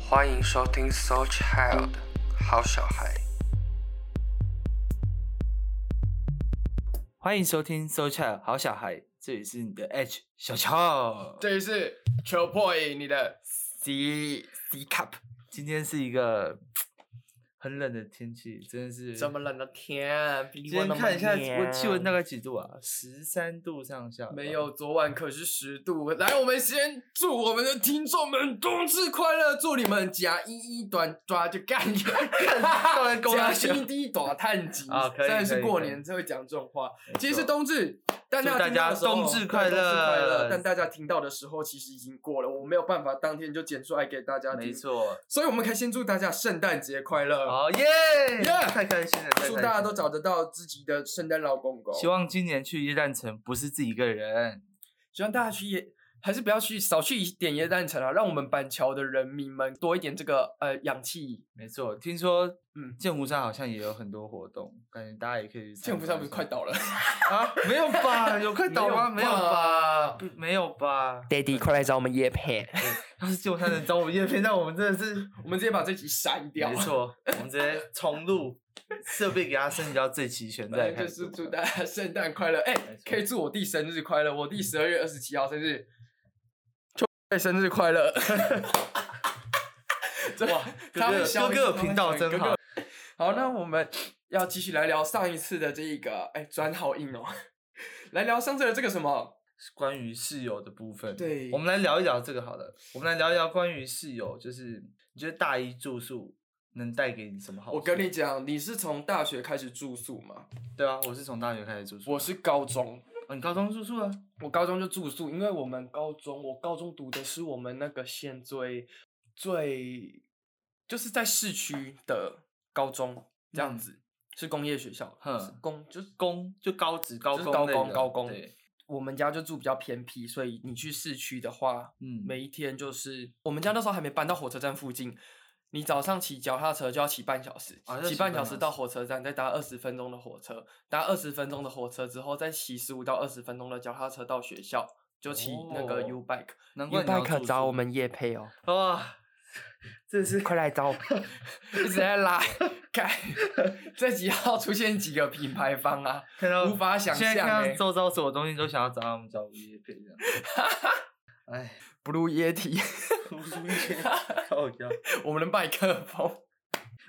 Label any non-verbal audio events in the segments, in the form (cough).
欢迎收听《So Child》好小孩。欢迎收听《So Child 好小孩》，这里是你的 H 小乔。这里是求破影，你的 C C Cup。今天是一个很冷的天气，真的是这么冷的天，比今天我看一下气温大概几度啊？十三度上下。没有，昨晚可是十度。来，我们先祝我们的听众们冬至快乐，祝你们假一一短抓就干，(laughs) 然公甲安小一滴短探吉啊可以真的是过年才会讲这种话。没其实是错冬至，但祝大家冬至快对冬至快乐但大家听到的时候，其实已经过了，我没有办法当天就剪出来给大家听。没，错。所以我们可以先祝大家圣诞节快乐。好耶！Yeah！太开心了，祝大家都找得到自己的圣诞老公公。希望今年去耶诞城不是自己一个人。希望大家去耶，还是不要去，少去一点耶诞城啊，让我们板桥的人民们多一点这个呃氧气。没错，听说嗯，剑湖山好像也有很多活动，感觉大家也可以。剑湖山不是快倒了啊？没有吧？有快倒吗？(laughs) 没有吧没有吧？？Daddy，快来找我们叶片，要是剑湖山能找我们叶片，那我们真的是 (laughs) 我们直接把这集删掉。没，错，我们直接重录，设备给他升级到最齐全，再来就是祝大家圣诞快乐。(laughs) 哎、可以祝我弟生日快乐，我弟十二月二十七号生日，祝生日快乐。这哇他会哥哥笑哥哥频道真好。好，那我们 (sniffs) 要继续来聊上一次的这一个，哎，转好硬哦，(laughs) 来聊上次的这个什么？关于室友的部分，对我们来聊一聊这个好了。我们来聊一聊关于室友，就是你觉得大一住宿能带给你什么好处？我跟你讲，你是从大学开始住宿吗？对啊，我是从大学开始住宿，我是高中，哦你高中住宿啊？我高中就住宿，因为我们高中，我高中读的是我们那个县最最就是在市区的高中这样嗯。子，是工业学校，哼是工就是工就高职高就是高工高工，我们家就住比较偏僻，所以你去市区的话，嗯。每一天就是我们家那时候还没搬到火车站附近，你早上骑脚踏车就要骑半小时，啊骑半小时到火车站，再搭二十分钟的火车，搭二十分钟的火车之后，再骑十五到二十分钟的脚踏车到学校，就骑那个哦。U bike。难 U 怪你要 bike 找我们夜配哦，哇，这是快来找我，(laughs) 一直在拉，看这几号出现几个品牌方啊？看到无法想现在看到周遭所有东西都想要找他们找物业配这样。(laughs) 哎，Blue Yeti，无物业靠腰，我们的麦克风。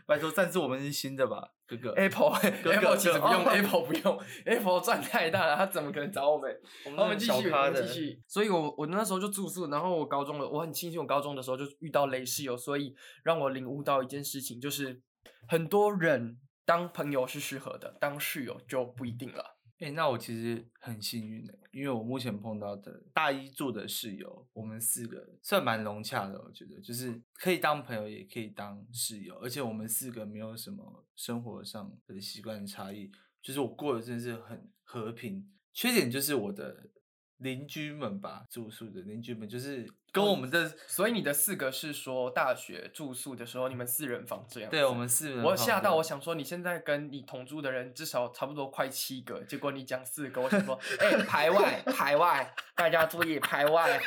拜托赞助我们是新的吧，哥哥。Apple 哥 (laughs) Apple 其实不用哦，Apple 不用，Apple 赚太大了，他怎么可能找我们？我们继续，我们继续。所以我我那时候就住宿，然后我高中了我很庆幸我高中的时候就遇到雷室友，所以让我领悟到一件事情，就是很多人当朋友是适合的，当室友就不一定了。哎、那我其实很幸运的，因为我目前碰到的大一住的室友，我们四个算蛮融洽的，我觉得就是可以当朋友，也可以当室友，而且我们四个没有什么生活上的习惯差异，就是我过得真的是很和平。缺点就是我的邻居们吧，住宿的邻居们就是跟我们的，所以你的四个是说大学住宿的时候，你们四人房这样子？对我们四人我吓到，我想说你现在跟你同住的人至少差不多快七个，结果你讲四个，我想说，(laughs) 哎、排外排外，大家注意排外，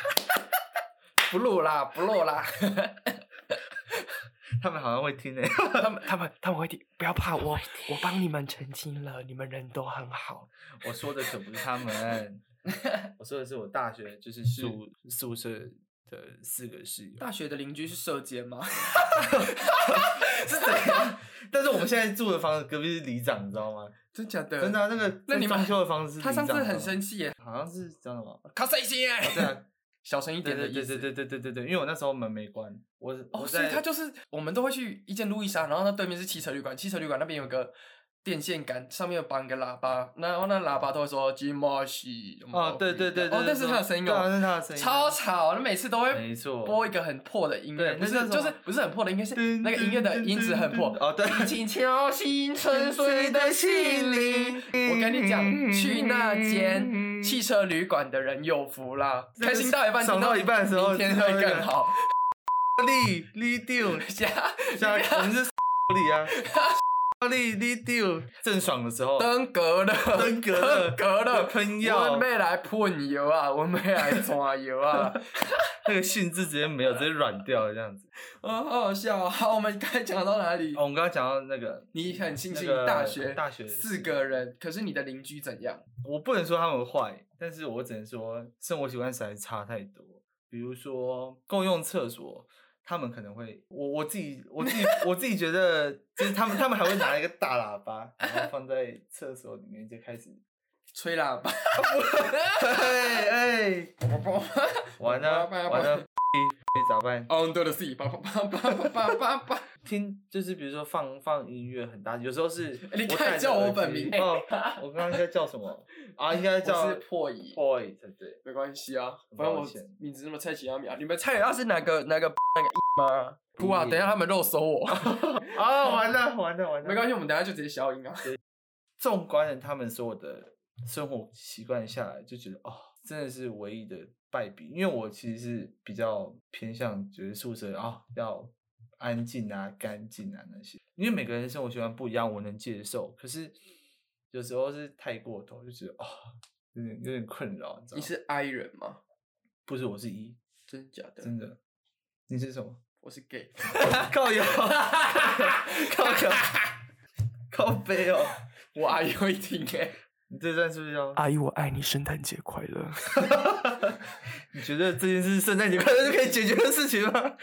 不录啦不录啦，(laughs) 他们好像会听诶、(laughs) 他们他们他们会听，不要怕我，我帮你们澄清了，你们人都很好。我说的可不是他们，(laughs) 我说的是我大学就是是宿宿舍的四个室友。大学的邻居是射箭吗？(laughs) (laughs) 是怎样？但是我们现在住的房子隔壁是里长，你知道吗？真假的？真的啊、那个那你们装修的房子是他上次很生气耶，好像是这样的吗？卡谁心哎？对啊，小声一对点的意思。对对对对对对对，因为我那时候门没关，我哦，我所以他就是我们都会去一间路易莎，然后那对面是汽车旅馆，汽车旅馆那边有个电线杆，上面有绑一个喇叭，然后那喇叭都会说金毛西。哦，对对对对，哦，那是他的声音对啊，那哦，是他的声音，超吵，那每次都会没错，播一个很破的音乐，不是就是不是很破的音乐，是那个音乐的音质很破。哦，对，轻敲醒沉睡的心灵。(laughs) 我跟你讲，去那间汽车旅馆的人有福啦，开心到一半，爽到一半的时候明天会更好。(laughs) 力力丢，(laughs) 下下我们是里啊，你你丢郑爽的时候，登革热，登革热登革热，喷药我们要来喷油啊，(laughs) 我们要来抓油啊，(laughs) 那个性质直接没有，直接软掉了这样子。啊，好好笑哦。好，我们刚才讲到哪里哦，？我们刚刚讲到那个，你很庆幸那个大学大学四个人，可是你的邻居怎样？我不能说他们坏，但是我只能说生活习惯实在差太多。比如说共用厕所，他们可能会，我我自己我自己我自己觉得，就是他们他们还会拿一个大喇叭，然后放在厕所里面就开始，吹喇叭，(laughs) 哎哎，(laughs) 完了完了，咋办？(laughs) Under the sea，叭叭叭叭叭叭叭。听就是比如说放放音乐很大，有时候是你看叫我本名哦，我刚刚应该叫什么啊？应该叫我是破译 Point 对。没关系啊，反正我名字那么蔡奇亚米啊，你们猜得到是哪个哪个那个吗？不啊，等一下他们肉搜我，(laughs) 啊，(laughs) 完了完了完了！没关系，我们等一下就直接消音啊。(laughs) 纵观了他们所有的生活习惯下来，就觉得哦，真的是唯一的败笔。因为我其实是比较偏向觉得宿舍啊、要安静啊、干净啊那些，因为每个人生活习惯不一样，我能接受。可是有时候是太过头，就觉得哦，有点有点困扰。你是 I 人吗？不是我是一，真假的？真的。你是什么？我是 gay。(laughs) 靠腰，(laughs) 靠腰，靠背哦。我阿姨会听哎。你这段是不是要？阿姨，我爱你，圣诞节快乐。(laughs) 你觉得这件事圣诞节快乐就可以解决的事情吗？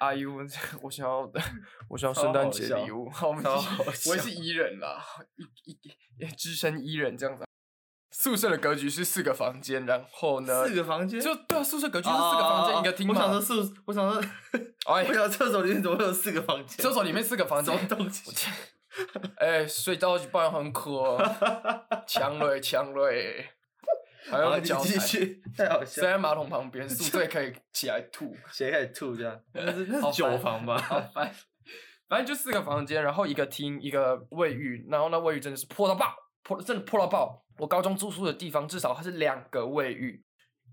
阿姨，我我想要的，我想要圣诞节礼物。好，我们超继续我也是伊人啦，一一一资深 E 人这样子啊。宿舍的格局是四个房间，然后呢，四个房间，就对啊，宿舍格局是四个房间一个厅嘛。我想说宿，我想说，哎我想厕所里面怎么会有四个房间？厕所里面四个房间什么，东西？哎、睡到一半很渴，呛嘞呛嘞，(laughs) 还有脚踩，继续，太好笑了。塞在马桶旁边，(laughs) 宿醉可以起来吐。(laughs) 谁可以吐这样？那是那是酒房吧？好烦。反正就四个房间，然后一个厅，一个卫浴，然后那卫浴真的是破到爆，破真的破到爆。我高中住宿的地方至少它是两个卫浴，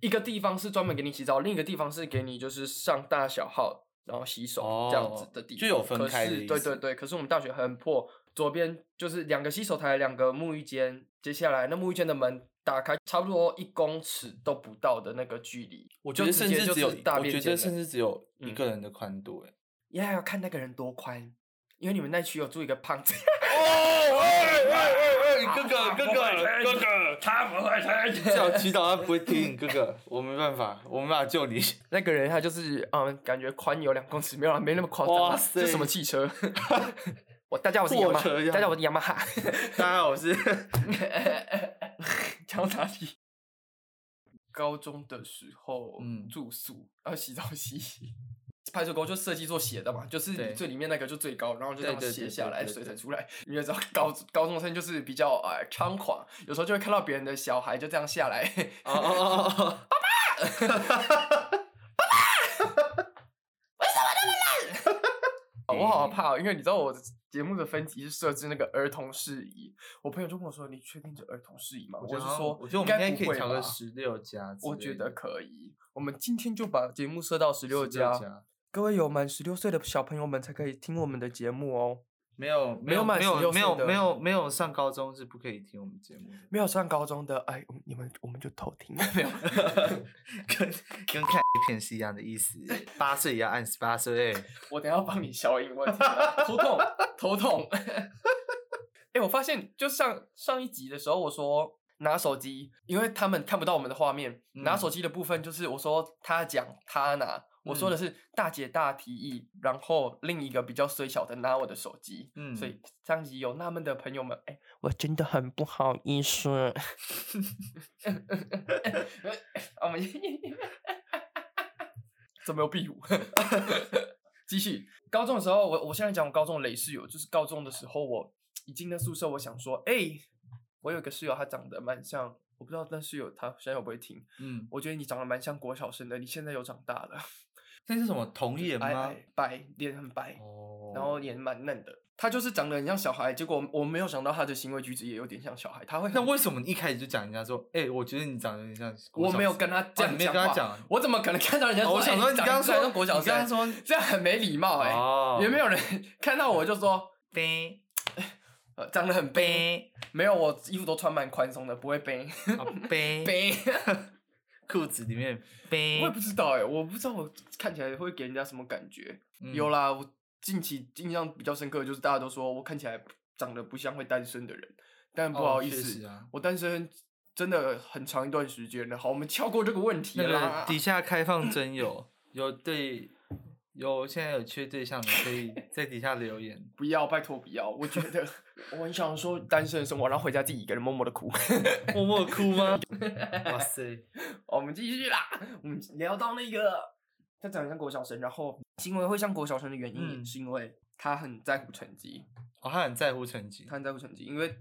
一个地方是专门给你洗澡，另一个地方是给你就是上大小号，然后洗手、这样子的地方，哦就有分可是开的对对对，可是我们大学很破，左边就是两个洗手台，两个沐浴间，接下来那沐浴间的门打开，差不多一公尺都不到的那个距离，我觉得甚至只有我觉得甚至只有一嗯个人的宽度，哎。也要看那个人多宽，因为你们那区有住一个胖子。哦，哎哎哎，哥哥哥哥 (laughs) 哥哥，他不会听。最好祈祷他不会听，哥哥，(laughs) 我没办法，我没办法救你。那个人他就是嗯，感觉宽有两公尺，没有啦，没那么夸张啦。哇塞这什么汽车？(laughs) 我大家我是雅马大家我是雅马哈。大家好，我是讲到哪里？高中的时候，嗯住宿要洗澡洗洗。排水沟就设计做斜的嘛，就是最里面那个就最高，然后就这样斜下来，水才出来。你也知道高高中生就是比较呃猖狂，有时候就会看到别人的小孩就这样下来，哦哦哦哦，我好怕、哦，因为你知道我的节目的分级是设置那个儿童事宜，我朋友就跟我说：“你确定这儿童事宜吗？”我觉得好像就说：“我觉得我们可以调个十六加，我觉得可以。我们今天就把节目设到十六16加，加，各位有满十六岁的小朋友们才可以听我们的节目哦。没有没有满有没有16没有没有没有上高中是不可以听我们节目的，没有上高中的，哎，你们我们就偷听，(laughs) 没有。(laughs) 跟跟看 A 片是一样的意思，八岁也要按十八岁。(laughs) 我等下帮你消音，我的天啊头痛，头痛。哎、我发现就上上一集的时候，我说拿手机，因为他们看不到我们的画面，拿嗯手机的部分就是我说他讲他拿，我说的是大姐大提议，然后另一个比较虽小的拿我的手机。嗯所以上一集有纳闷的朋友们，哎、我真的很不好意思。(laughs) 我们 (laughs) 怎么有壁虎？(laughs) 继续，高中的时候，我我现在讲我高中的雷室友，就是高中的时候，我一进那宿舍，我想说，哎、我有个室友，他长得蛮像，我不知道那室友他现在会不会听，嗯，我觉得你长得蛮像国小生的，你现在有长大了，那是什么童颜吗？白脸很白，哦然后脸蛮嫩的。他就是长得很像小孩，结果我没有想到他的行为举止也有点像小孩。他会那为什么你一开始就讲人家说，哎、我觉得你长得有点像我没有跟他这样哦没有跟他讲我怎么可能看到人家说？哦我想说你刚刚说像国小生，这样很没礼貌哎、哦有没有人 (laughs) 看到我就说？呗？呃，长得很背，没有，我衣服都穿蛮宽松的，不会背啊背背。(laughs) 裤子里面我也不知道哎，我不知道我看起来会给人家什么感觉。嗯有啦，我近期印象比较深刻的就是大家都说我看起来长得不像会单身的人，但不哦好意思，我单身真的很长一段时间了。好，我们跳过这个问题那啦。底下开放真友，有对有现在有缺对象的，可以 (laughs) 在底下留言。不要，拜托不要！我觉得 (laughs) 我很想说单身的生活，然后回家自己一个人默默的哭。(laughs) 默默哭吗？哇塞，我们继续啦，我们聊到那个他长得像国小生，然后行为会像郭小生的原因，嗯是因为他很在乎成绩，哦，他很在乎成绩他。很在乎成绩，因为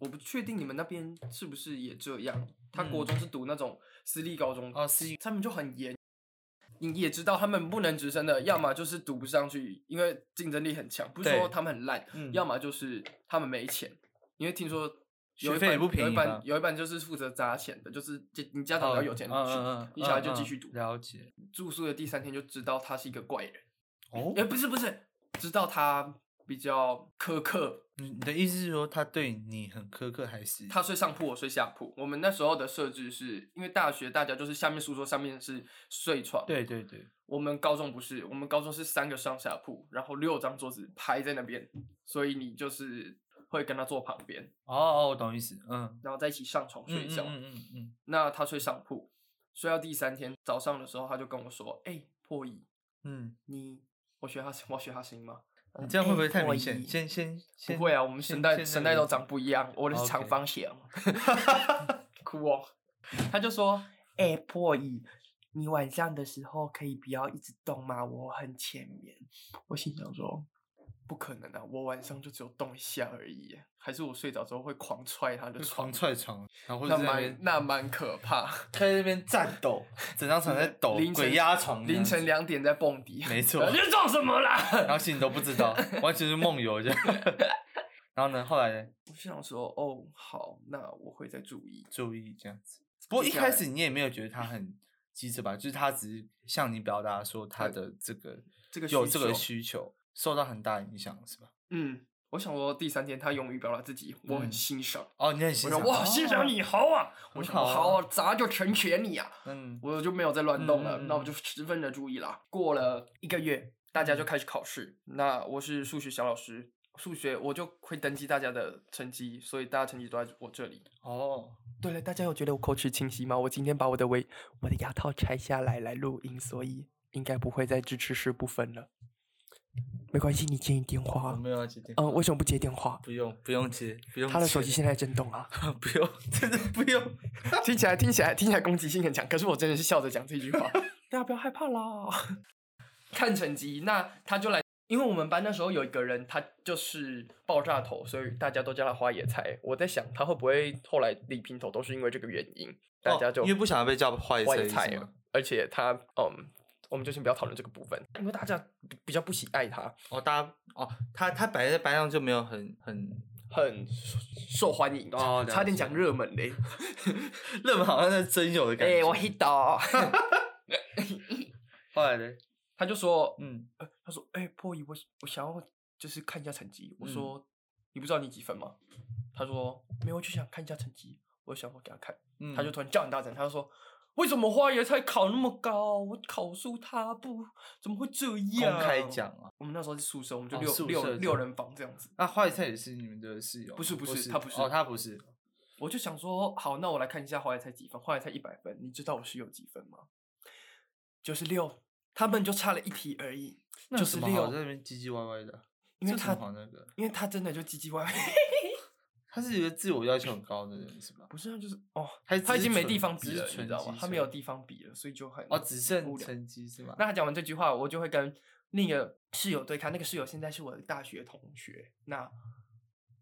我不确定你们那边是不是也这样。他国中是读那种私立高中，啊私立他们就很严。你也知道，他们不能直升的，要么就是读不上去，因为竞争力很强。不是说他们很烂，嗯要么就是他们没钱。因为听说有一学费也不班有一班吧有一班就是负责砸钱的，就是家你家长比较有钱，嗯嗯嗯你小孩就继续读。了解。住宿的第三天就知道他是一个怪人，哦哎、不是不是，知道他比较苛刻。你你的意思是说他对你很苛刻，还是他睡上铺，我睡下铺。我们那时候的设置是因为大学大家就是下面书桌，上面是睡床。对对对，我们高中不是，我们高中是三个上下铺，然后六张桌子排在那边，所以你就是会跟他坐旁边，哦哦，我懂意思，嗯，然后在一起上床睡觉。嗯嗯嗯嗯那他睡上铺，睡到第三天早上的时候，他就跟我说：“哎、破译，嗯你我学他我学他声音吗？”嗯，你这样会不会太破明显？先先先不会啊，我们先声带先声带都长不一样，我的是长方形。哭哦，(laughs) 他就说：“哎、破译，你晚上的时候可以不要一直动吗？我很浅眠。”我心想说：“不可能啊，我晚上就只有动一下而已耶，还是我睡着之后会狂踹他的床狂，踹床，然后那蛮那蛮可怕。他 (laughs) 在那边战斗，整张床在抖，凌晨鬼压床凌，晨两点在蹦迪，没 (laughs) 错你在做什么啦？然后其实你都不知道，完全是梦游这样。(laughs) 然后呢，后来呢我心想说：“哦，好，那我会再注意。”注意这样子。不过一开始你也没有觉得他很机智吧？就是他只是向你表达说他的这个这个有这个需求，受到很大影响是吧？嗯，我想说第三天他勇于表达自己，我很嗯欣赏。哦，你很我欣赏，说哇，欣赏哦，你好啊！我很好好啊，砸就成全你啊！嗯，我就没有再乱动了，那我就十分的注意了。过了一个月，大家就开始考试。那我是数学小老师，数学我就会登记大家的成绩，所以大家成绩都在我这里。哦，对了，大家有觉得我口齿清晰吗？我今天把我的微我的牙套拆下来来录音，所以应该不会再支持式部分了。没关系，你接你电我话。没有要接电嗯，为什么不接电话？不用不用接，不用接。他的手机现在震动啊，(laughs) 不用，真的不用。(laughs) 听起来听起来听起来攻击性很强，可是我真的是笑着讲这句话，(laughs) 大家不要害怕啦。看成绩，那他就来，因为我们班那时候有一个人，他就是爆炸头，所以大家都叫他花野菜。我在想，他会不会后来理平头都是因为这个原因，大家就哦因为不想要被叫花野菜，而且他嗯，我们就先不要讨论这个部分，因为大家比比较不喜爱他，哦，大家哦，他他摆在班上就没有很很很受欢迎，哦差点讲热门嘞。(laughs) 热门，好像在真有的感哎、觉。我 (laughs) hit 到。(laughs) 后来呢？他就说，嗯，呃，他说，哎、破译，我我想要就是看一下成绩。我嗯说，你不知道你几分吗？他说，没有，我就想看一下成绩。我想我给他看，嗯他就突然叫很大声，他就说，为什么花椰菜考那么高？我考输他不，怎么会这样？公开讲啊。我们那时候是宿舍，我们就哦六、六六人房这样子。那花椰菜也是你们的室友？不是不是是，他不是哦，他不是。我就想说，好，那我来看一下花椰菜几分。花椰菜一百分，你知道我室友几分吗？九十六，他们就差了一题而已，那有什么九十六在那边唧唧歪歪的？因为他那个，因为他真的就唧唧歪歪。他是一个自我要求很高的人，是吧？不是他，就是哦，还是只是他已经没地方比了，你知道吗？他没有地方比了，所以就很哦，只剩无成绩是吗？那他讲完这句话，我就会跟另一个室友对看，那个室友现在是我的大学同学。那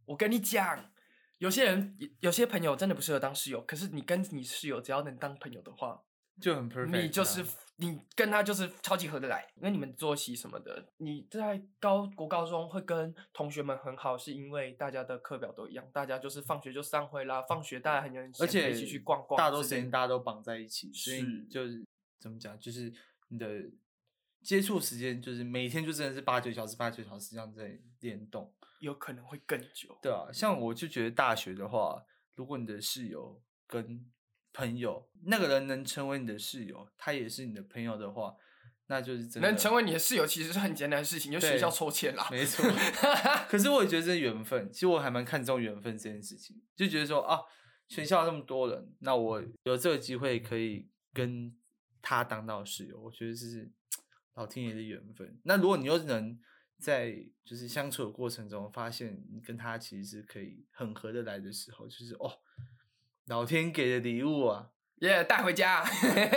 我跟你讲，有些人有些朋友真的不适合当室友，可是你跟你室友只要能当朋友的话，就很 perfect，啊你就是你跟他就是超级合得来，因为你们作息什么的，你在高国高中会跟同学们很好，是因为大家的课表都一样，大家就是放学就散会啦，放学大家很有而且一起去逛逛大多时间大家都绑在一起，所以就是怎么讲，就是你的接触时间就是每天就真的是八九小时、八九小时这样在联动，有可能会更久。对啊，像我就觉得大学的话，如果你的室友跟朋友那个人能成为你的室友，他也是你的朋友的话，那就是真的能成为你的室友其实是很简单的事情，就学校抽签啦。没错。(laughs) 可是我也觉得这是缘分，其实我还蛮看重缘分这件事情，就觉得说啊，全校那么多人，那我有这个机会可以跟他当到室友，我觉得是老天爷的缘分。那如果你又能在就是相处的过程中，发现你跟他其实是可以很合得来的时候，就是哦，老天给的礼物啊！耶，带回家。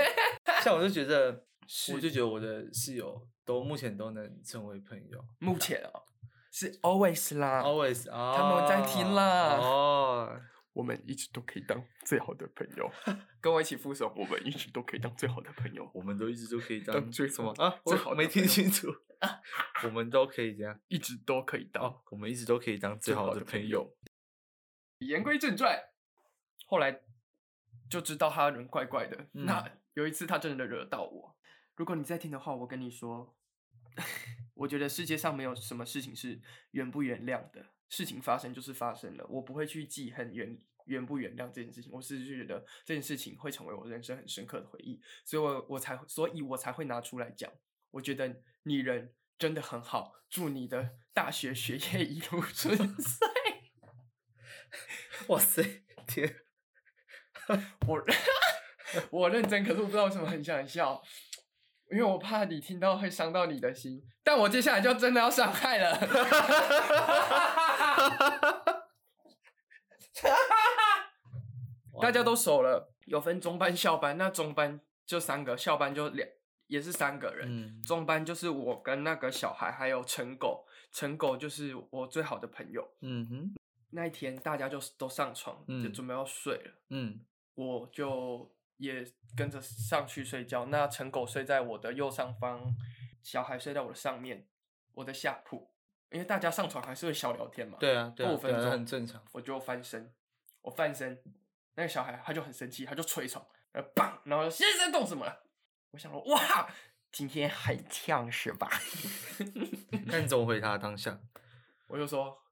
(laughs) 像我就觉得，(laughs) 我就觉得我的室友都目前都能成为朋友。目前哦，是 always 啦 Always 啊，他们在听啦哦，我们一直都可以当最好的朋友，(laughs) 跟我一起副手，我们一直都可以当最好的朋友，我们都一直都可以当当最好什么啊？最我没听清楚。我们都可以这样一直都可以当。哦，我们一直都可以当最好的朋友。。言归正传，后来就知道他人怪怪的。嗯那有一次他真的惹到我。如果你在听的话，我跟你说，(laughs) 我觉得世界上没有什么事情是原不原谅的，事情发生就是发生了，我不会去记恨原原不原谅这件事情。我是觉得这件事情会成为我人生很深刻的回忆，所以我我才所以我才会拿出来讲。我觉得你人真的很好，祝你的大学学业一路 (laughs) 顺遂。(laughs) 哇塞，天！(laughs) 我我认真，可是我不知道为什么很想笑，因为我怕你听到会伤到你的心。但我接下来就真的要伤害了。(laughs) 大家都熟了，有分中班、校班，那中班就三个，校班就两，也是三个人。嗯中班就是我跟那个小孩，还有陈狗，陈狗就是我最好的朋友。嗯哼，那一天大家就都上床，就嗯准备要睡了。嗯我就也跟着上去睡觉。那成狗睡在我的右上方，小孩睡在我的上面，我的下铺。因为大家上床还是会小聊天嘛，对啊，对啊，五分钟很正常。我就翻身，我翻身，那个小孩他就很生气，他就捶床，然后砰，然后现在在动什么？我想说哇，今天很呛是吧？(laughs) 那你怎么回他当下？(laughs) 我就说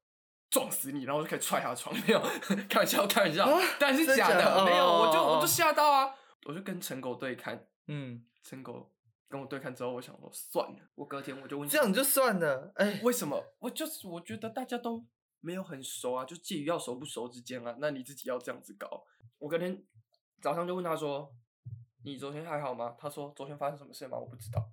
撞死你，然后我就开始踹他的床，(laughs) 没有 (laughs) 开玩笑，开玩笑，但是假假的，的没有，我就我就吓到啊，我就跟陈狗对看，嗯，陈狗跟我对看之后，我想说算了，我隔天我就问这样就算了。哎，为什么？我就是我觉得大家都没有很熟啊，就介于要熟不熟之间啊，那你自己要这样子搞。我隔天早上就问他说：“你昨天还好吗？”他说：“昨天发生什么事吗？我不知道。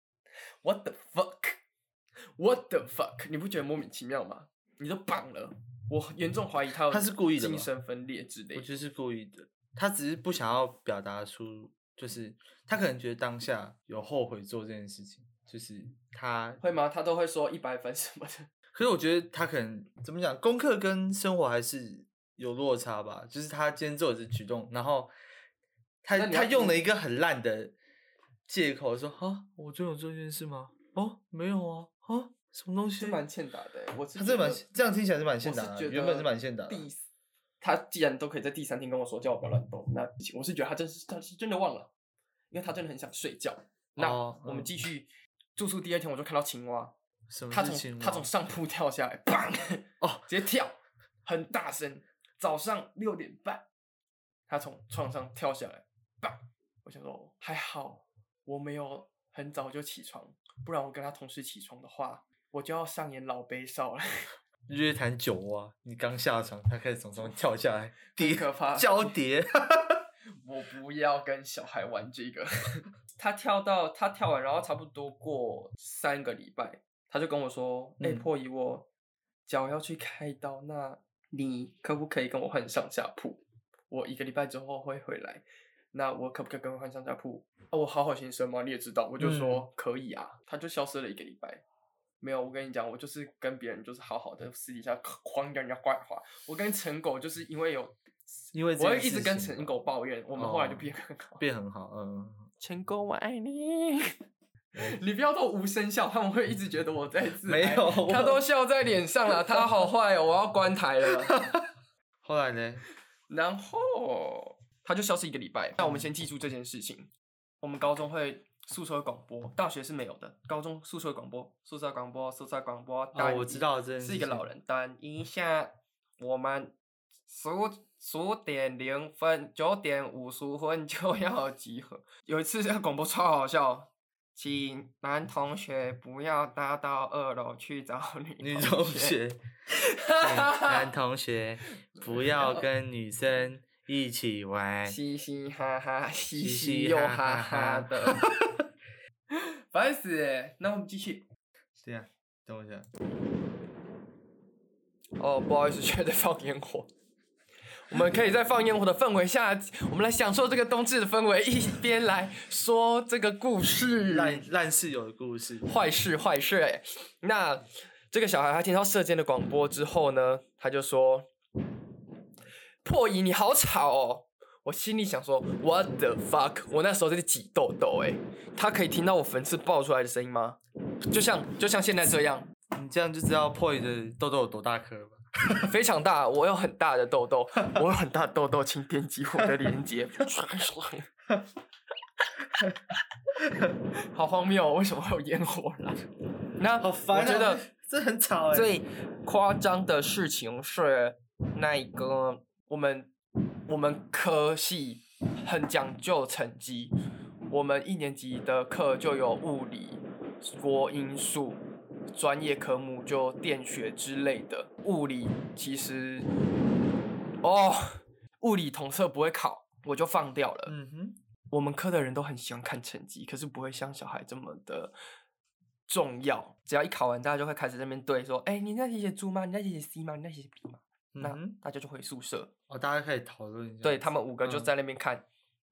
(laughs) ”What the fuck？What the fuck？你不觉得莫名其妙吗？你都绑了，我严重怀疑他有他是故意的吧精神分裂之类的。我觉得是故意的，他只是不想要表达出，就是他可能觉得当下有后悔做这件事情，就是他会吗？他都会说一百分什么的。(laughs) 可是我觉得他可能怎么讲，功课跟生活还是有落差吧。就是他今天做的这举动，然后他那你要他用了一个很烂的借口说啊，我真有这件事吗？哦，没有啊，啊，什么东西？是蛮欠打的欸、我这蛮这样听起来是蛮欠打的原本是蛮欠打的第他既然都可以在第三天跟我说叫我不要乱动，那我是觉得他真是他是真的忘了，因为他真的很想睡觉。那哦我们嗯继续住宿第二天，我就看到青蛙，什么他？从他从上铺跳下来，砰，哦，直接跳，很大声。早上六点半，他从床上跳下来，砰！我想说还好我没有很早就起床，不然我跟他同时起床的话，我就要上演老悲少了。日月潭酒蛙，你刚下床，他开始从上面跳下来，(laughs) 叠可怕交叠，(laughs) 我不要跟小孩玩这个。(laughs) 他跳到他跳完，然后差不多过三个礼拜，他就跟我说：“哎、嗯破姨，我脚要去开刀，那你可不可以跟我换上下铺？我一个礼拜之后会回来，那我可不可以跟我换上下铺？啊，我好好先生嘛，你也知道，我就说、可以啊。他就消失了一个礼拜。没有，我跟你讲，我就是跟别人就是好好的私底下狂讲人家坏话。我跟陈狗就是因为有因为我会一直跟陈狗抱怨，我们后来就哦变很好。变很好，嗯，陈狗，我爱你。你不要都无声笑，他们会一直觉得我在自没有他都笑在脸上了，他好坏哦，我要关台了。后来呢？(laughs) 然后他就消失一个礼拜。那我们先记住这件事情，我们高中会宿舍广播，大学是没有的。高中宿舍广播，宿舍广播，宿舍广播。哦，我知道这是一个老人。等一下，我们十十点零分，九点五十分就要集合。有一次这个广播超好笑，请男同学不要搭到二楼去找女女同学。(laughs) 男同学不要跟女生一起玩。嘻嘻哈哈，嘻嘻又哈哈的。烦死！那我们继续。对呀，等我一下。哦，不好意思，却在放烟火。我们可以在放烟火的氛围下，我们来享受这个冬至的氛围，一边来说这个故事。烂烂室友的故事，坏事坏事哎。那这个小孩他听到射箭的广播之后呢，他就说：“破译你好吵哦。”我心里想说，What the fuck！我那时候在挤痘痘，哎，他可以听到我粉刺爆出来的声音吗？就像就像现在这样，你这样就知道破译的痘痘有多大颗吧？(laughs) 非常大，我有很大的痘痘，(laughs) 我有很大的痘痘，请点击我的链接。(laughs) 好荒谬，为什么会有烟火啦？那好烦，我觉得这很吵。最夸张的事情是那一个我们。我们科系很讲究成绩，我们一年级的课就有物理、国英数，专业科目就电学之类的。物理其实，哦，物理统测不会考，我就放掉了。嗯哼，我们科的人都很喜欢看成绩，可是不会像小孩这么的重要。只要一考完，大家就会开始在那边对说：“哎，你那写写猪吗？你那写写 C 吗？你那写写 B 吗？”那大家就回宿舍哦，大家可以讨论一下。对他们五个就在那边看，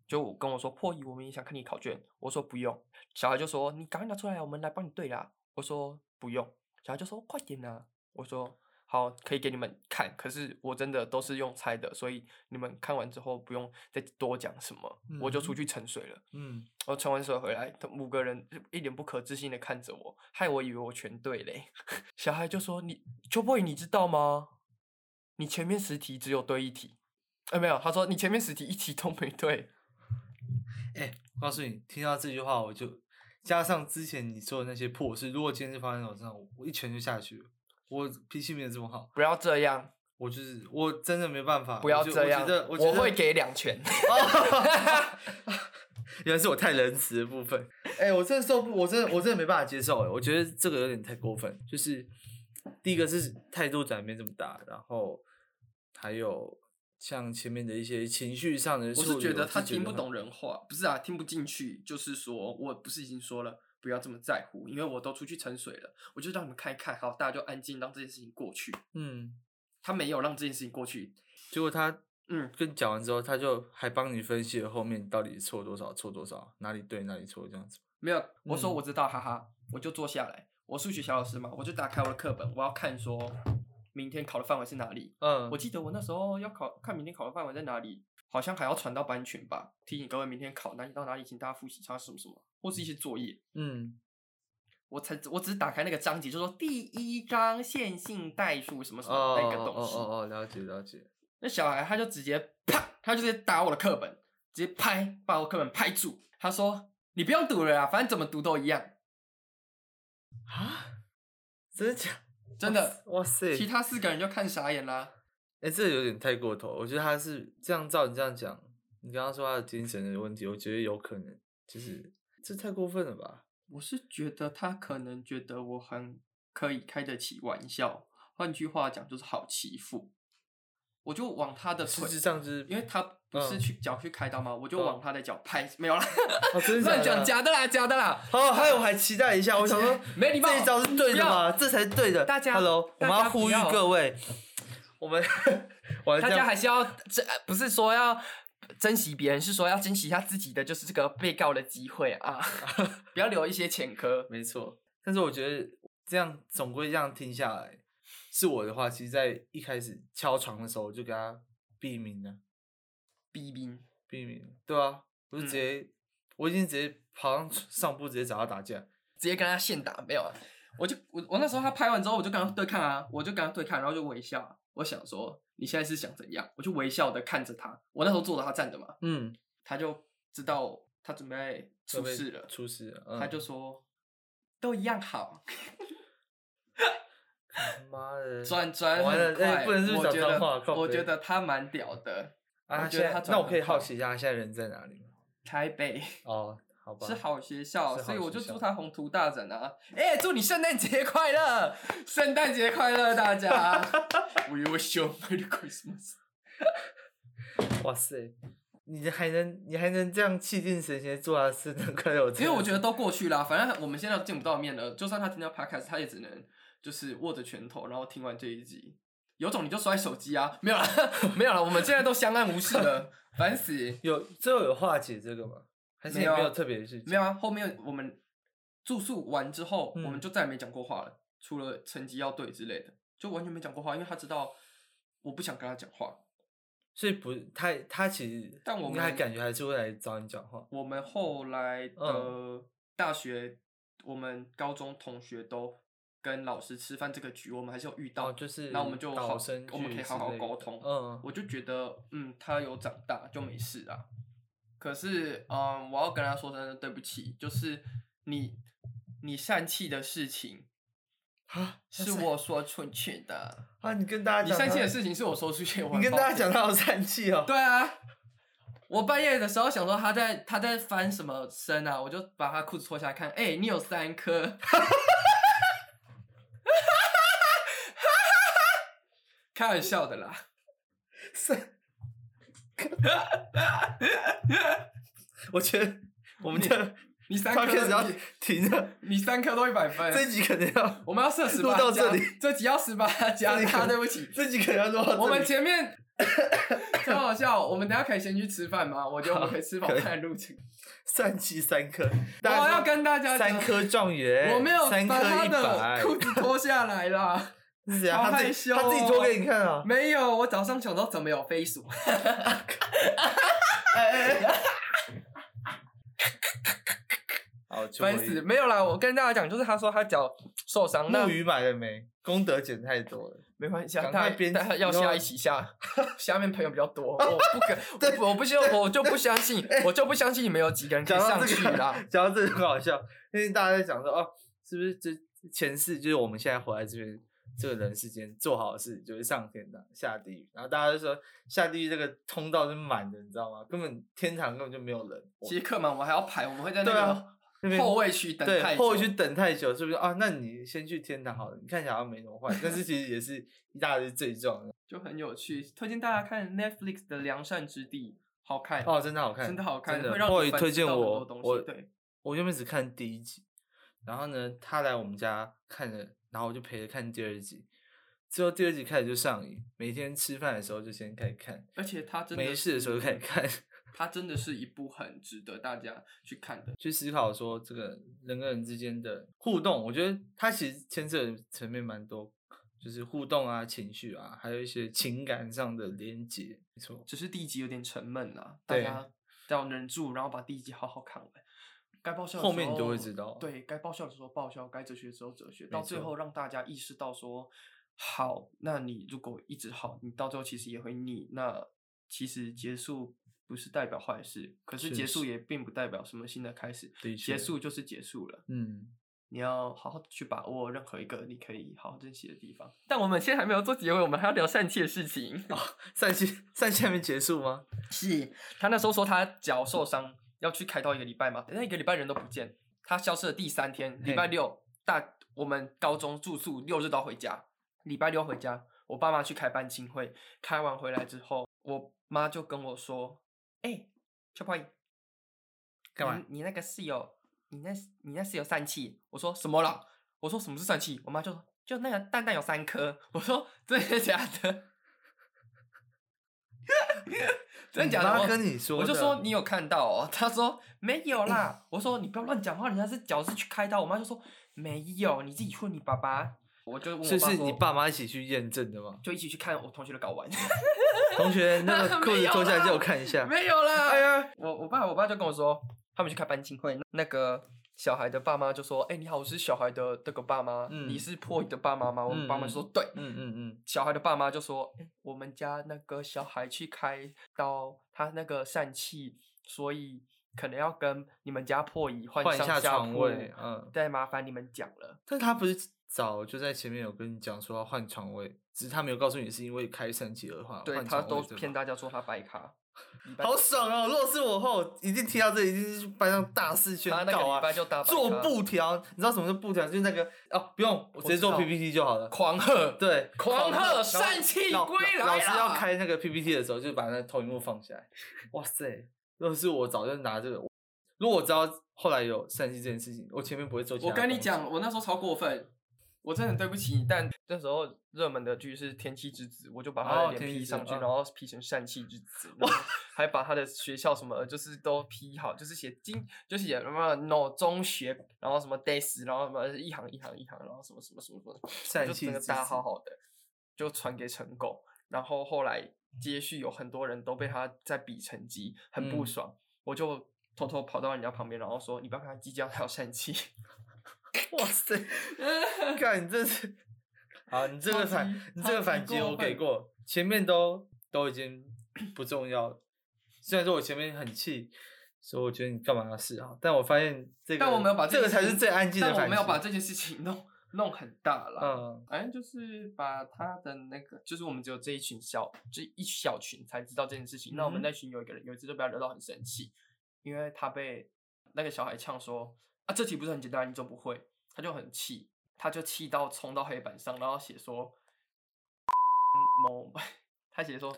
就跟我说破译，我们也想看你考卷。我说不用，小孩就说你赶快拿出来，我们来帮你对啦。我说不用，小孩就说快点呐。我说好，可以给你们看，可是我真的都是用猜的，所以你们看完之后不用再多讲什么，我就出去沉水了。嗯，我沉完水回来，五个人一脸不可置信的看着我，害我以为我全对嘞。(laughs) 小孩就说你秋波，你知道吗？你前面十题只有对一题，哎，没有，他说你前面十题一题都没对。哎，我告诉你，听到这句话，我就加上之前你说的那些破事，如果今天是发生在我身上，我一拳就下去了。我脾气没有这么好，不要这样。我就是我真的没办法，不要这样。我会给两拳。(laughs) 原来是我太仁慈的部分。哎，我真的受不，我真的我真的没办法接受。哎，我觉得这个有点太过分。就是第一个是态度转变这么大，然后。还有像前面的一些情绪上的，我是觉得他听不懂人话，不是啊，听不进去。就是说我不是已经说了不要这么在乎，因为我都出去沉水了，我就让你们看一看，好，大家就安静，让这件事情过去。嗯，他没有让这件事情过去，结果他嗯跟讲完之后，他就还帮你分析了后面到底错多少，错多少，哪里对哪里错这样子。没有，我说我知道，哈哈，我就坐下来，我数学小老师嘛，我就打开我的课本，我要看说。明天考的范围是哪里？嗯，我记得我那时候要考，看明天考的范围在哪里，好像还要传到班群吧，提醒各位明天考哪里到哪里，请大家复习差什么什么，或是一些作业。嗯，我才我只是打开那个章节，就说第一章线性代数什么什么那个东西。哦哦哦，了解了解。那小孩他就直接啪，他就直接打我的课本，直接拍把我课本拍住。他说：“你不用读了啊，反正怎么读都一样。”啊？真的假？真的，哇塞！其他四个人就看傻眼啦。哎，这有点太过头。我觉得他是这样照你这样讲，你刚刚说他的精神的问题，我觉得有可能，就是这太过分了吧？我是觉得他可能觉得我很可以开得起玩笑，换句话讲就是好欺负。我就往他的实质上是，因为他不是去脚去开刀吗？我就往他的脚拍，没有啦，(laughs) 乱讲，假的啦，假的啦。好，还有我还期待一下，我想说，(laughs) 没礼貌，这一招是对的吗？这才是对的。大家，Hello，我们要呼吁各位，我们 (laughs) 大家还是要这，不是说要珍惜别人，是说要珍惜一下自己的，就是这个被告的机会啊，不要留一些前科。没错，但是我觉得这样总归这样听下来。是我的话，其实，在一开始敲床的时候，我就给他毙命了。毙命，毙命，对啊，我就直接，我已经直接跑上上铺，直接找他打架，直接跟他现打，没有啊？我就我我那时候他拍完之后，我就跟他对看啊，我就跟他对看，然后就微笑。我想说，你现在是想怎样？我就微笑的看着他。我那时候坐着，他站着嘛，嗯，他就知道。他准备出事了，出事了，他嗯就说都一样好，(laughs) (laughs) 妈的，转转很快。哎不能是讲脏我觉得他蛮屌的。啊，那我可以好奇一下，他现在人在哪里吗？(laughs) 台北 (laughs) 哦，好吧，是好学校，所以我就祝他宏图大展啊！哎、祝你圣诞节快乐！圣诞节快乐，大家！We wish you a Merry Christmas。哇塞，你还能你还能这样气定神闲地祝他生日快乐？因为我觉得都过去啦，反正我们现在都见不到面了。就算他听到 podcast，他也只能就是握着拳头，然后听完这一集。有种你就摔手机啊！没有啦，(laughs) 没有了，我们现在都相安无事了，烦死！(laughs) 有最后有化解这个吗？还是没有特别的事情？没有啊，后面我们住宿完之后，嗯我们就再也没讲过话了，除了成绩要对之类的，就完全没讲过话，因为他知道我不想跟他讲话。所以不，他他其实，但我们感觉还是会来找你讲话。我们后来的嗯大学，我们高中同学都跟老师吃饭这个局，我们还是有遇到，哦，就是那我们就好生，我们可以好好沟通。嗯，我就觉得，嗯，他有长大就没事啊。可是，嗯，我要跟他说声对不起，就是你你疝气的事情啊，是我说出去的，(laughs) 啊，你跟大家讲你，疝气的事情是我说出去，我你跟大家讲他有疝气哦。对啊，我半夜的时候想说他在他在翻什么身啊，我就把他裤子脱下来看，哎、你有三颗，(laughs) 开玩笑的啦，是，我觉得我们的你三颗他开始要停了，你三颗都一百分，这一集可能要，我们要设十录八加到这里这集要十八加，这里可他对不起，这集可能要录到这里。我们前面 (laughs) 超好笑，我们等下可以先去吃饭吗？我觉得我们可以吃饱饭录这个。疝气三颗，我要跟大家三颗状元，我没有把他的百，裤子脱下来啦。是啊？好他害羞他自己脱给你看啊！没有，我早上想到怎么有飞鼠，(laughs) (laughs) 好，就烦死！没有啦，我跟大家讲，就是他说他脚受伤，那木鱼买了没？功德减太多了。没关系啊，大赶快编大家要下一起下，(laughs) 下面朋友比较多，我不敢，我我不信，我就不相信，我就不相信你们有几个人可以上这个去啦。，讲到这个很好笑，因为大家在讲说哦，是不是这前世就是我们现在活在这边这个人世间做好事，就是上天堂下地狱，然后大家就说下地狱这个通道是满的，你知道吗？根本天堂根本就没有人。其实客满我们还要排，我们会在那个后卫区等对太久。后卫区等太久，是不是啊？那你先去天堂好了，你看起来好像没那么坏，但是其实也是一大堆罪状的 (laughs) 就很有趣，推荐大家看 Netflix 的《良善之地》，好看哦，真的好看，真的好看，真的会让反推荐我，我对，我原本只看第一集，然后呢，他来我们家看了，然后我就陪着看第二集，之后第二集开始就上瘾，每天吃饭的时候就先开始看，而且他真的没事的时候就开始看，(laughs) 他真的是一部很值得大家去看的。去思考说这个人跟人之间的互动，我觉得它其实牵涉的层面蛮多，就是互动啊、情绪啊，还有一些情感上的连接，没错。只是第一集有点沉闷啦，大对家要忍住，然后把第一集好好看完。该报销的后面你就会知道对该报销的时候报销，该哲学的时候哲学，到最后让大家意识到说，好，那你如果一直好，你到最后其实也会腻。那其实结束不是代表坏事，可是确结束也并不代表什么新的开始，的结束就是结束了。嗯，你要好好地去把握任何一个你可以好好珍惜的地方。但我们现在还没有做结尾，我们还要聊疝气的事情。赛季赛季还没结束吗？(laughs) 是他那时候说他脚受伤，要去开刀一个礼拜嘛，那一个礼拜人都不见。他消失的第三天，礼拜六大我们高中住宿，六日都要回家。礼拜六回家，我爸妈去开班亲会，开完回来之后，我妈就跟我说：“哎、小宝，干嘛你你那个室友，你那你那室友疝气？”我说：“什么了？”我说：“什么是疝气？”我妈就说：“就那个蛋蛋有三颗。”我说：(laughs) “真的假的？”真的假的？我跟你说我就说你有看到哦，(laughs) 他说没有啦。我说你不要乱讲话，人家是脚是去开刀。我妈就说没有，你自己去问你爸爸。我就问我所以是你爸妈一起去验证的吗？就一起去看我同学的睾丸，(laughs) 同学，那个裤子脱下来借我看一下。没有啦。哎呀，我我爸我爸就跟我说，他们去开班亲会，那个小孩的爸妈就说，哎、你好，我是小孩的这个爸妈，嗯你是破译的爸妈吗？我们爸妈说对。嗯嗯嗯，小孩的爸妈就说：“哎、我们家那个小孩去开刀，他那个疝气，所以可能要跟你们家破椅换换一下床位，嗯，再麻烦你们讲了。但他不是早就在前面有跟你讲说要换床位，只是他没有告诉你是因为开疝气而换，换对他都骗大家说他白卡，好爽哦！如果是我后，一定听到这，一定是去班上大肆宣告啊做布条，你知道什么是布条？就是那个哦，不用，我直接做 PPT 就好了。狂贺，对，狂贺然后疝气老归来老师要啦开那个 PPT 的时候，就把那个投影幕放下来。哇塞！如果是我，早就拿这个。如果我知道后来有善气这件事情，我前面不会做我跟你讲，我那时候超过分，我真的很对不起你。但那时候热门的剧是《天气之子》，我就把他的脸 P 上去，然后 P 成疝气之子，然后还把他的学校什么就是都 P 好，就是写金，就是写什么 no 中学，然后什么 days，然后什么一行一行一行，然后什么什么什么什么，就整个之子搭好好的，就传给成狗。然后后来接续有很多人都被他在比成绩，很不嗯爽，我就偷偷跑到人家旁边，然后说：“你不要看他计较，他有疝气。” (laughs) 哇塞！(laughs) 看你这是，好，你这个反，你这个反击我给过，前面都都已经不重要了。虽然说我前面很气，说我觉得你干嘛要试啊，但我发现这个，但我没有把这个才是最安静的但我反击。没有把这件事情弄弄很大了。嗯，反正就是把他的那个，就是我们只有这一群小，这一小群才知道这件事情。那我们那群有一个人，有一次就被他惹到很生气，因为他被那个小孩呛说：“啊，这题不是很简单，你就不会？”他就很气，他就气到冲到黑板上，然后写说某，(laughs) 他写说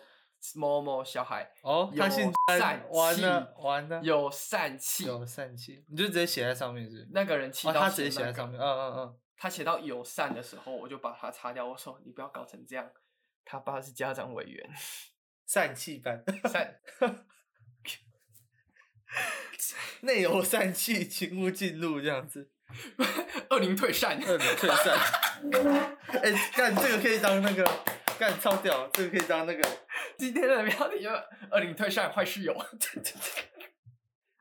某某小孩哦，他有姓疝詹，完气了完了，有善气，有善气，你就直接写在上面是是？那个人气哦，到他直接写在上面，嗯嗯嗯。他写到友善的时候，我就把他擦掉。我说你不要搞成这样。他爸是家长委员，(laughs) 善气班，善 (laughs) (laughs) 内有散气，请勿进入这样子。(laughs) 恶灵退散。二零退散。(laughs) 哎、干这个可以当那个，干超屌，这个可以当那个今天的标题就恶灵退散坏室友。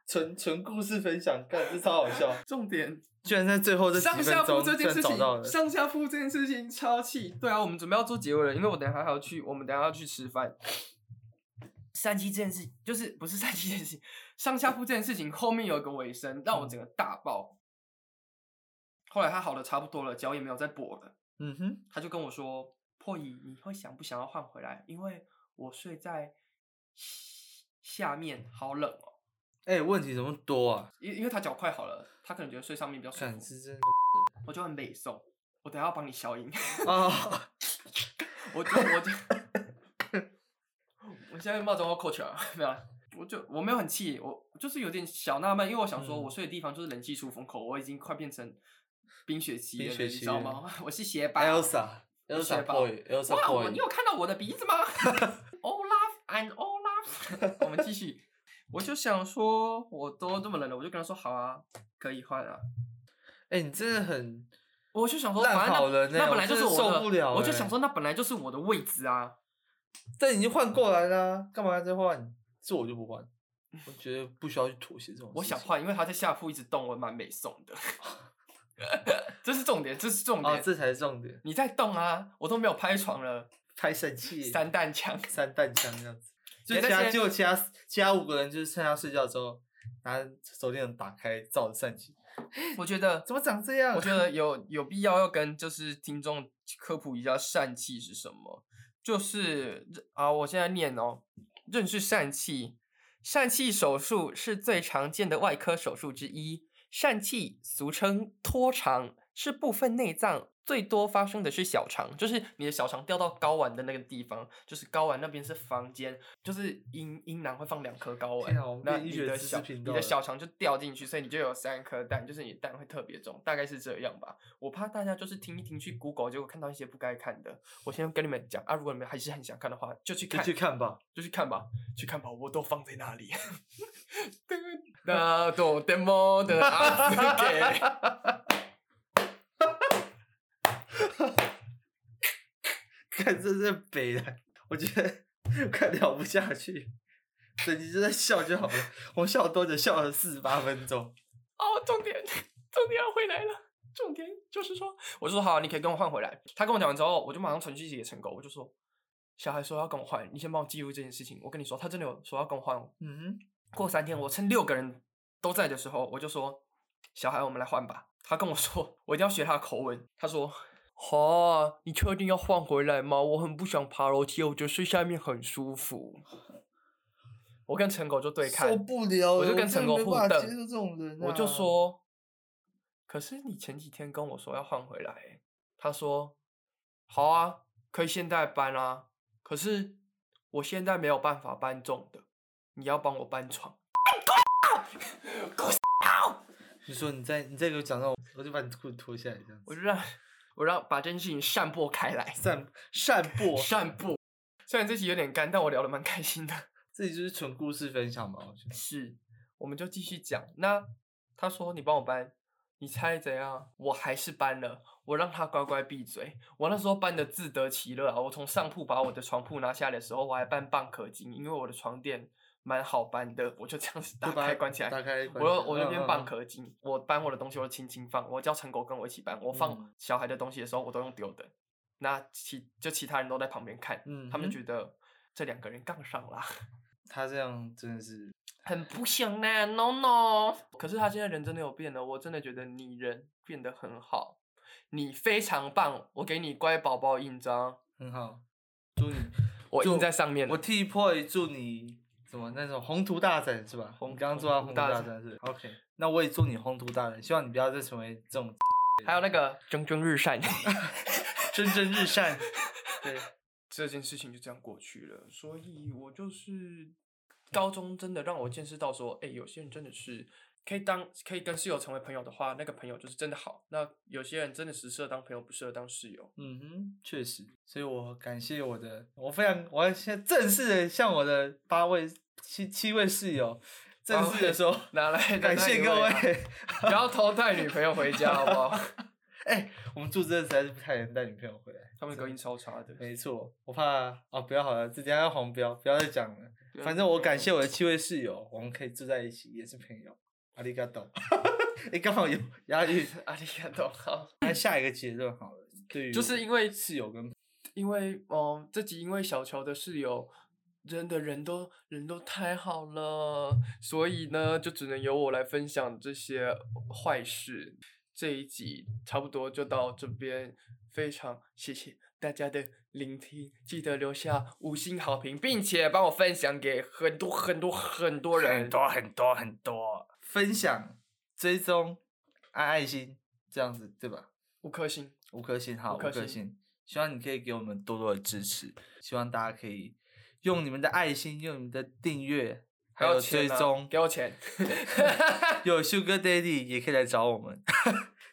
纯纯故事分享，干这超好笑。重点居然在最后这几上下铺分钟，居这件事情，。上下铺这件事情超气。对啊，我们准备要做结尾了，因为我等下还要去，我们等下要去吃饭。三七这件事就是不是三七这件事情，上下铺这件事情后面有一个尾声，让我整个大爆。后来他好的差不多了，脚也没有再跛了。嗯哼，他就跟我说：“破乙，你会想不想要换回来？因为我睡在下下面，好冷哦。哎、问题怎么多啊？因因为他脚快好了，他可能觉得睡上面比较舒服。是真的我就很美送，我等下要帮你消音。啊！(laughs) 我就我就，我现在冒着我口啊，没有啦，我就我没有很气，我就是有点小纳闷，因为我想说，嗯我睡的地方就是冷气出风口，我已经快变成冰雪奇缘了，你知道吗？(laughs) 我是鞋拔 Elsa，Elsa 雪宝 boy，Elsa 哇，我 boy，你有看到我的鼻子吗？(laughs) Olaf and Olaf，(laughs) 我们继续。我就想说，我都这么冷了，我就跟他说好啊，可以换啊。哎、你真的很我就想说，那那本来我的就是我的，受不了欸我就想说，那本来就是我的位置啊。但已经换过来啦，干嘛要再换？这我就不换，我觉得不需要去妥协这种。我想，换，因为他在下铺一直动，我蛮美送的。(laughs) 这是重点，这是重点。哦，这才是重点。你在动啊，我都没有拍床了，拍神器，三弹枪。三弹枪这样子。就其他就其他其他五个人就是趁他睡觉之后，拿手电筒打开照着扇气，我觉得 (laughs) 怎么长这样？我觉得有有必要要跟就是听众科普一下疝气是什么。就是啊，我现在念哦，认识疝气。疝气手术是最常见的外科手术之一。疝气俗称脱肠，是部分内脏最多发生的是小肠，就是你的小肠掉到睾丸的那个地方，就是睾丸那边是房间，就是阴阴囊会放两颗睾丸那你的小你的小肠就掉进去，所以你就有三颗蛋，就是你的蛋会特别重，大概是这样吧。我怕大家就是听一听去 Google，结果看到一些不该看的。我先跟你们讲啊，如果你们还是很想看的话，就去就看，去看吧。就去看吧，去看吧，我都放在那里。(laughs) 那 demo 的 (laughs) 阿斯给。(laughs) 看这是北的，我觉得 (laughs) 快聊不下去，对，你就在笑就好了。我笑多久？笑了四十八分钟。哦，重点，重点要回来了。重点就是说，我就说好，你可以跟我换回来。他跟我讲完之后，我就马上传讯息给陈狗，我就说，小孩说要跟我换，你先帮我记录这件事情。我跟你说，他真的有说要跟我换哦。嗯过三天，我趁六个人都在的时候，我就说：“小孩，我们来换吧。”他跟我说：“我一定要学他的口吻。”他说：“哈，你确定要换回来吗？我很不想爬楼梯，我觉得睡下面很舒服。”我跟陈狗就对看，受不了，我就跟陈狗互瞪，接受这种人、啊，我就说：“可是你前几天跟我说要换回来。”他说：“好啊，可以现在搬啊，可是我现在没有办法搬重的，你要帮我搬床。”你说你再你再给我讲到，我就把你裤子脱下来这样子。我就让我让把这件事情散播开来，散散播散播。虽然这集有点干，但我聊得蛮开心的。这里就是纯故事分享嘛，我觉得是，我们就继续讲。那他说你帮我搬，你猜怎样？我还是搬了，我让他乖乖闭嘴。我那时候搬的自得其乐啊！我从上铺把我的床铺拿下来的时候，我还搬蚌壳金，因为我的床垫蛮好搬的，我就这样子打开关起来。打开，我我那边蚌壳金，我搬我的东西我轻轻放，我叫陈狗跟我一起搬。我放小孩的东西的时候，我都用丢的。那其就其他人都在旁边看，他们觉得这两个人杠上了。(laughs) 他这样真的是很不行呢，no no。可是他现在人真的有变了，我真的觉得你人变得很好，你非常棒，我给你乖宝宝印章，很好，祝你我印在上面。我替 Poi 祝你什么那种宏图大展是吧？宏刚刚做到宏图大展是 OK，那我也祝你宏图大展，希望你不要再成为这种。(laughs) 还有那个蒸蒸日上，(laughs) 蒸蒸日上，(laughs) 对。这件事情就这样过去了，所以我就是高中真的让我见识到说，哎，有些人真的是可以当可以跟室友成为朋友的话，那个朋友就是真的好。那有些人真的只适合当朋友，不适合当室友。嗯哼，确实。所以我感谢我的，我非常，我要先正式的向我的八位七七位室友正式的说，拿来 (laughs) 感谢各位，不要偷带女朋友回家，好不好？(laughs) 哎，我们住这实在是不太能带女朋友回来，他们隔音超差的。没错，我怕哦，不要好了，这家要黄标，不要再讲了。反正我感谢我的七位室友，我们可以住在一起，也是朋友。阿里嘎多，(laughs) 哎，刚好有押韵。阿里嘎多，好。那下一个结论好了，对于就是因为室友跟，(laughs) 因为哦，这集因为小乔的室友真的人都人都太好了，所以呢，就只能由我来分享这些坏事。这一集差不多就到这边，非常谢谢大家的聆听，记得留下五星好评，并且帮我分享给很多很多很多人，很多很多很多，分享、追踪、按爱心，这样子对吧？五颗星，五颗星，好，五颗星，希望你可以给我们多多的支持，希望大家可以用你们的爱心，用你们的订阅。还有追踪，给我钱，(laughs) 有 Sugar Daddy 也可以来找我们，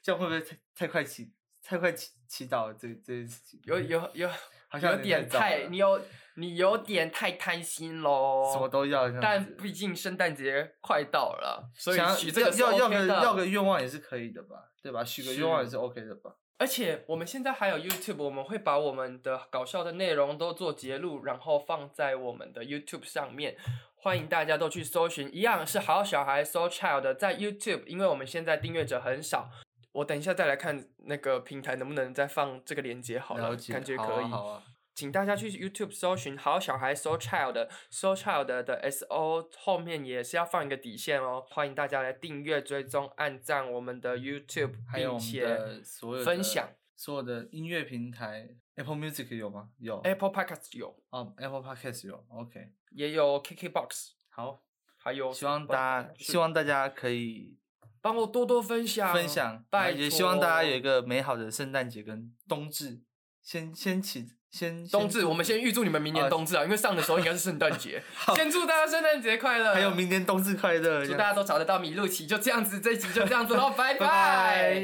这样会不会太太快祈太快祈祈祷这这件事情？有有有，好像有点太你有你有点太贪心喽。什么都要，但毕竟圣诞节快到了，所以许这个要要个要个愿望也是可以的吧？对吧？许个愿望也是 OK 的吧？而且我们现在还有 YouTube，我们会把我们的搞笑的内容都做截录，然后放在我们的 YouTube 上面。欢迎大家都去搜寻，一样是好小孩 So Child 在 YouTube，因为我们现在订阅者很少，我等一下再来看那个平台能不能再放这个链接好了，感觉可以。好啊，请大家去 YouTube 搜寻好小孩 So Child，So Child 的 S O 后面也是要放一个底线哦。欢迎大家来订阅、追踪、按赞我们的 YouTube，并且分享所有的音乐平台。Apple Music 有吗？有。Apple Podcast 有。哦，Apple Podcast 有，OK。也有 KKBox。好，还有。希望大家，希望大家可以帮我多多分享。分享，拜也希望大家有一个美好的圣诞节跟冬至。先先起先。冬至，我们先预祝你们明年冬至啊，因为上的时候应该是圣诞节。(laughs) 先祝大家圣诞节快乐。还有明年冬至快乐。祝大家都找得到米露奇，就这样子，这一集就这样子喽，拜拜。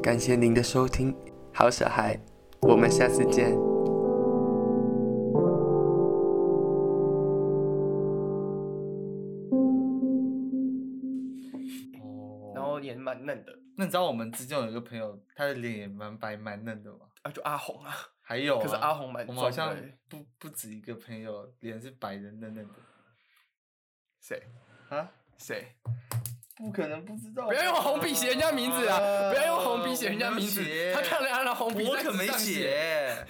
感谢您的收听，好小孩，我们下次见。那你知道我们之间有一个朋友，他的脸也蛮白蛮嫩的吗？啊，就阿红啊。还有啊。可是阿红蛮我们好像不不止一个朋友，脸是白的嫩嫩的。谁？啊？谁？不可能不知道！不要用红笔写人家名字啊！不要用红笔写人家名字，他看了他的红笔，我可没写。